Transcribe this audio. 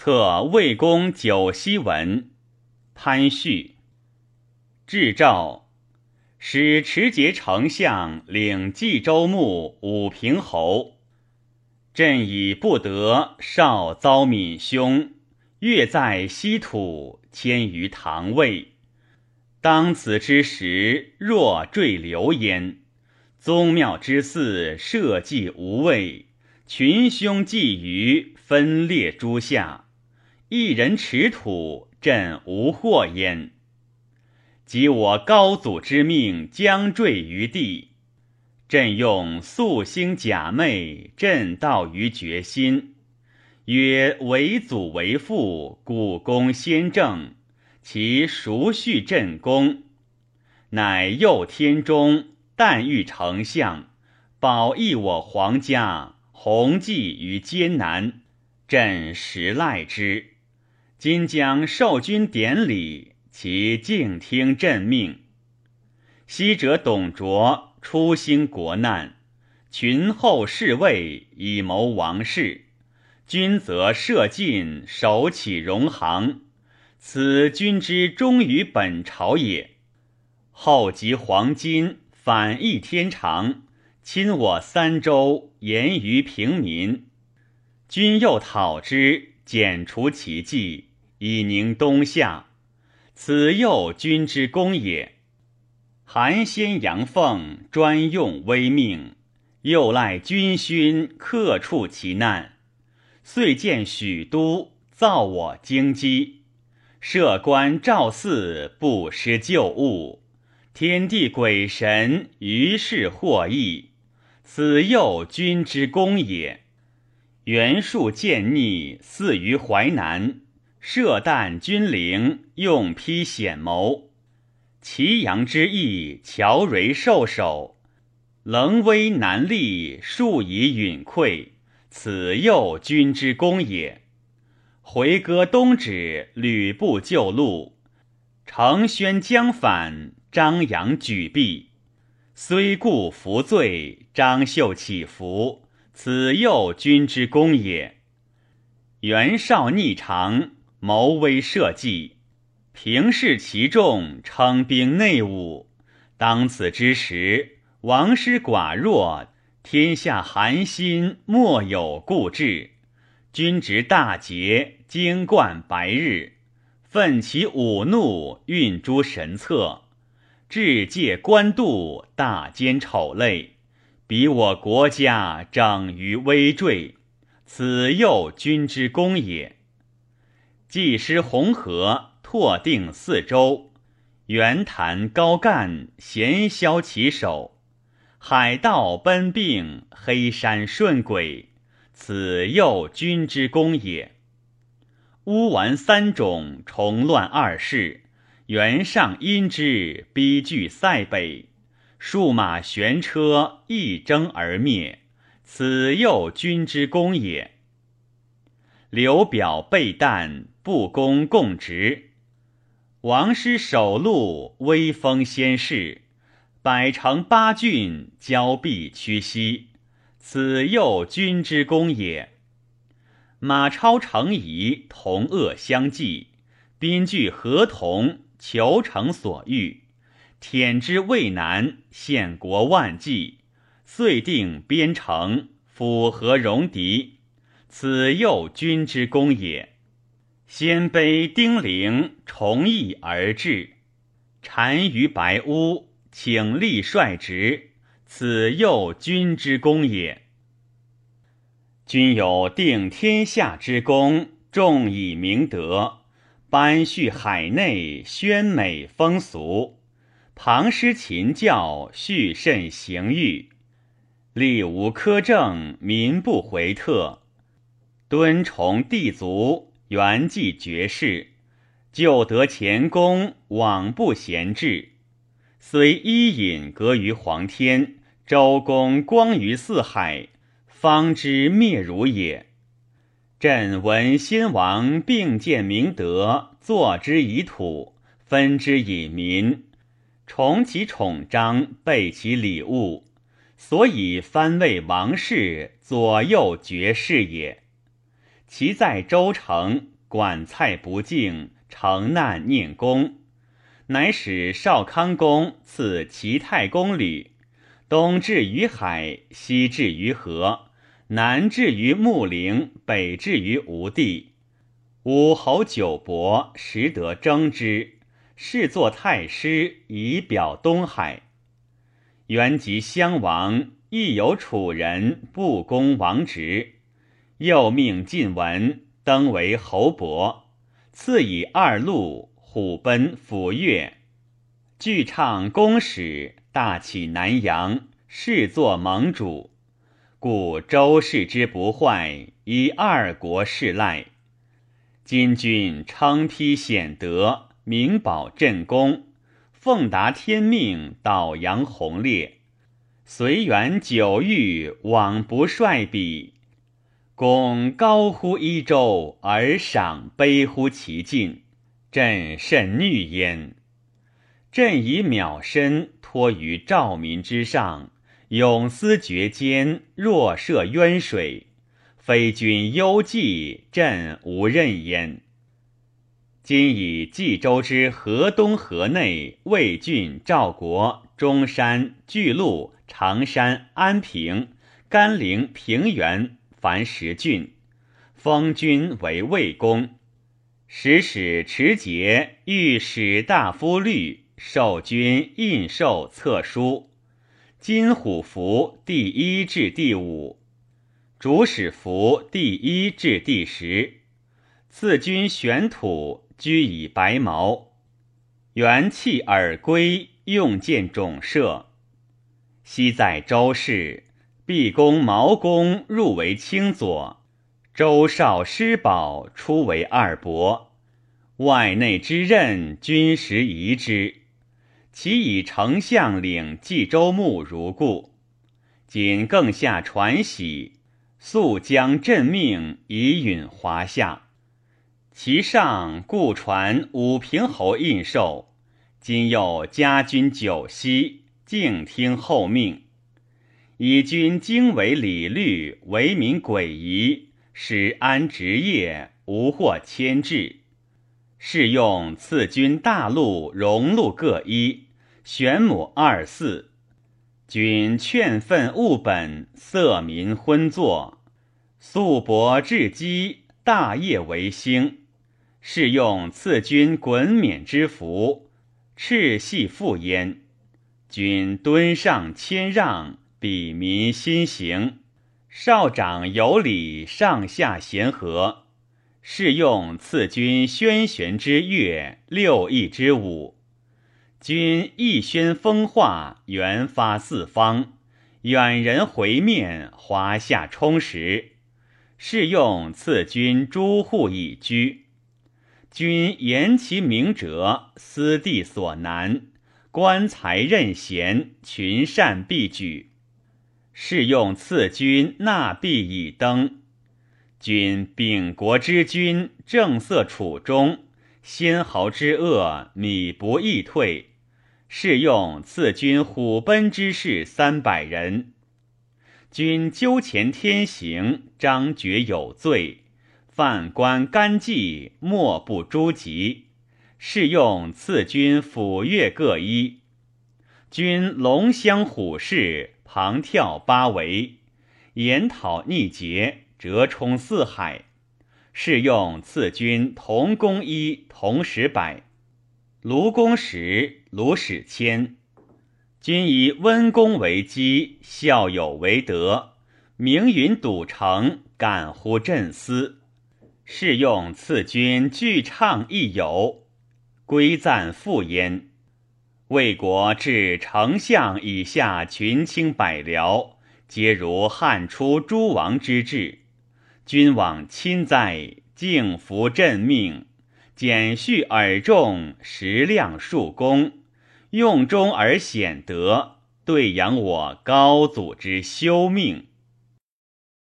策魏公九锡文，潘旭。至诏，使持节丞相领冀州牧武平侯。朕已不得少遭闵凶，越在西土，迁于唐魏。当此之时，若坠流焉。宗庙之祀，社稷无畏，群凶觊觎，分裂诸夏。一人持土，朕无祸焉。及我高祖之命将坠于地，朕用素星假寐，朕道于决心，曰：为祖为父，古公先正，其孰续朕功？乃佑天中。但欲丞相保益我皇家弘济于艰难，朕实赖之。今将受君典礼，其静听朕命。昔者董卓初兴国难，群后侍卫以谋王室，君则射尽，守起戎行，此君之忠于本朝也。后及黄金。反义天长，侵我三州，严于平民。君又讨之，剪除其迹，以宁东夏。此又君之功也。韩先阳奉专用威命，又赖君勋克处其难，遂建许都，造我京畿。设官赵祀，不失旧物。天地鬼神于是获益，此又君之功也。袁术见逆，祀于淮南，射旦君陵，用披显谋。祁阳之役，乔蕤受首，棱威难立，数以允溃，此又君之功也。回戈东指，吕布救路，承宣将反。张扬举璧，虽故服罪；张绣起伏，此又君之功也。袁绍逆长，谋威社稷，平视其众，称兵内务。当此之时，王师寡弱，天下寒心，莫有固志。君执大节，经贯白日，奋其武怒，运诸神策。至戒官渡，大奸丑类，比我国家整于危坠，此又君之功也。既失红河，拓定四周，袁谭高干，咸削其首，海盗奔并，黑山顺轨，此又君之功也。乌丸三种，重乱二世。袁尚因之，逼拒塞北，数马悬车，一征而灭。此又君之功也。刘表备旦，不公共直。王师首路，威风先逝。百城八郡，交臂屈膝。此又君之功也。马超、程颐同恶相济，宾聚合同。求成所欲，舔之未难，献国万计，遂定边城，符合戎狄，此又君之功也。鲜卑丁零重义而至，单于白乌，请立率直，此又君之功也。君有定天下之功，重以明德。班叙海内，宣美风俗；旁施秦教，叙慎刑狱。立无苛政，民不回特。敦崇帝族，元继绝世，旧得前功，往不闲置。虽伊尹隔于黄天，周公光于四海，方知灭汝也。朕闻先王并建明德，作之以土，分之以民，崇其宠章，备其礼物，所以藩位王室，左右绝世也。其在州城，管蔡不敬，承难念功，乃使少康公赐齐太公履，东至于海，西至于河，南至于穆陵，北至于吴地。武侯九伯实得征之，是作太师，以表东海。原及襄王。亦有楚人不攻王职，又命晋文登为侯伯，赐以二路虎贲抚乐，具唱公使，大起南阳，视作盟主。故周氏之不坏，以二国事赖。今君称披显德，明保镇功，奉达天命，导扬宏烈。随缘久遇，往不率彼。公高乎一州，而赏卑乎其境，朕甚恧焉。朕以渺身托于赵民之上，永思绝间，若涉渊水。非君忧计，朕无任焉。今以冀州之河东、河内、魏郡、赵国、中山、巨鹿。常山、安平、甘陵、平原，凡十郡，封君为魏公。使使持节御史大夫律，授君印绶册书。金虎符第一至第五，主使符第一至第十。赐君玄土，居以白毛。元气耳归，用剑种射。昔在周氏，毕公、毛公入为卿佐，周少师保出为二伯。外内之任，君实疑之。其以丞相领冀州牧如故。仅更下传玺，速将朕命以允华夏。其上故传武平侯印绶，今又加军九锡。静听后命，以君经纬礼律，为民诡仪，使安职业，无或牵制。是用赐君大禄、荣禄各一，玄母二嗣。君劝愤务本，色民昏作，素薄至积，大业为兴。是用赐君衮冕之服，赤系复焉。君敦上谦让，比民心行；少长有礼，上下贤和。是用赐君轩玄之乐，六艺之舞。君一宣风化，元发四方，远人回面，华夏充实。是用赐君诸户以居。君言其明哲，思地所难。官才任贤，群善必举。是用赐君纳币以登。君秉国之君，正色处中，先豪之恶，米不易退。是用赐君虎贲之士三百人。君纠前天行，张觉有罪，犯官干纪，莫不诛及。是用赐君抚乐各一，君龙骧虎视，旁跳八围，研讨逆节，折冲四海。是用赐君同工一，同时百，卢公十，卢使千。君以温公为基，孝友为德，明云笃诚，敢乎振思。是用赐君具唱一友。归赞复焉。魏国至丞相以下群卿百僚，皆如汉初诸王之志。君往亲在，敬服朕命，简叙耳重，实量数功，用忠而显德，对扬我高祖之修命。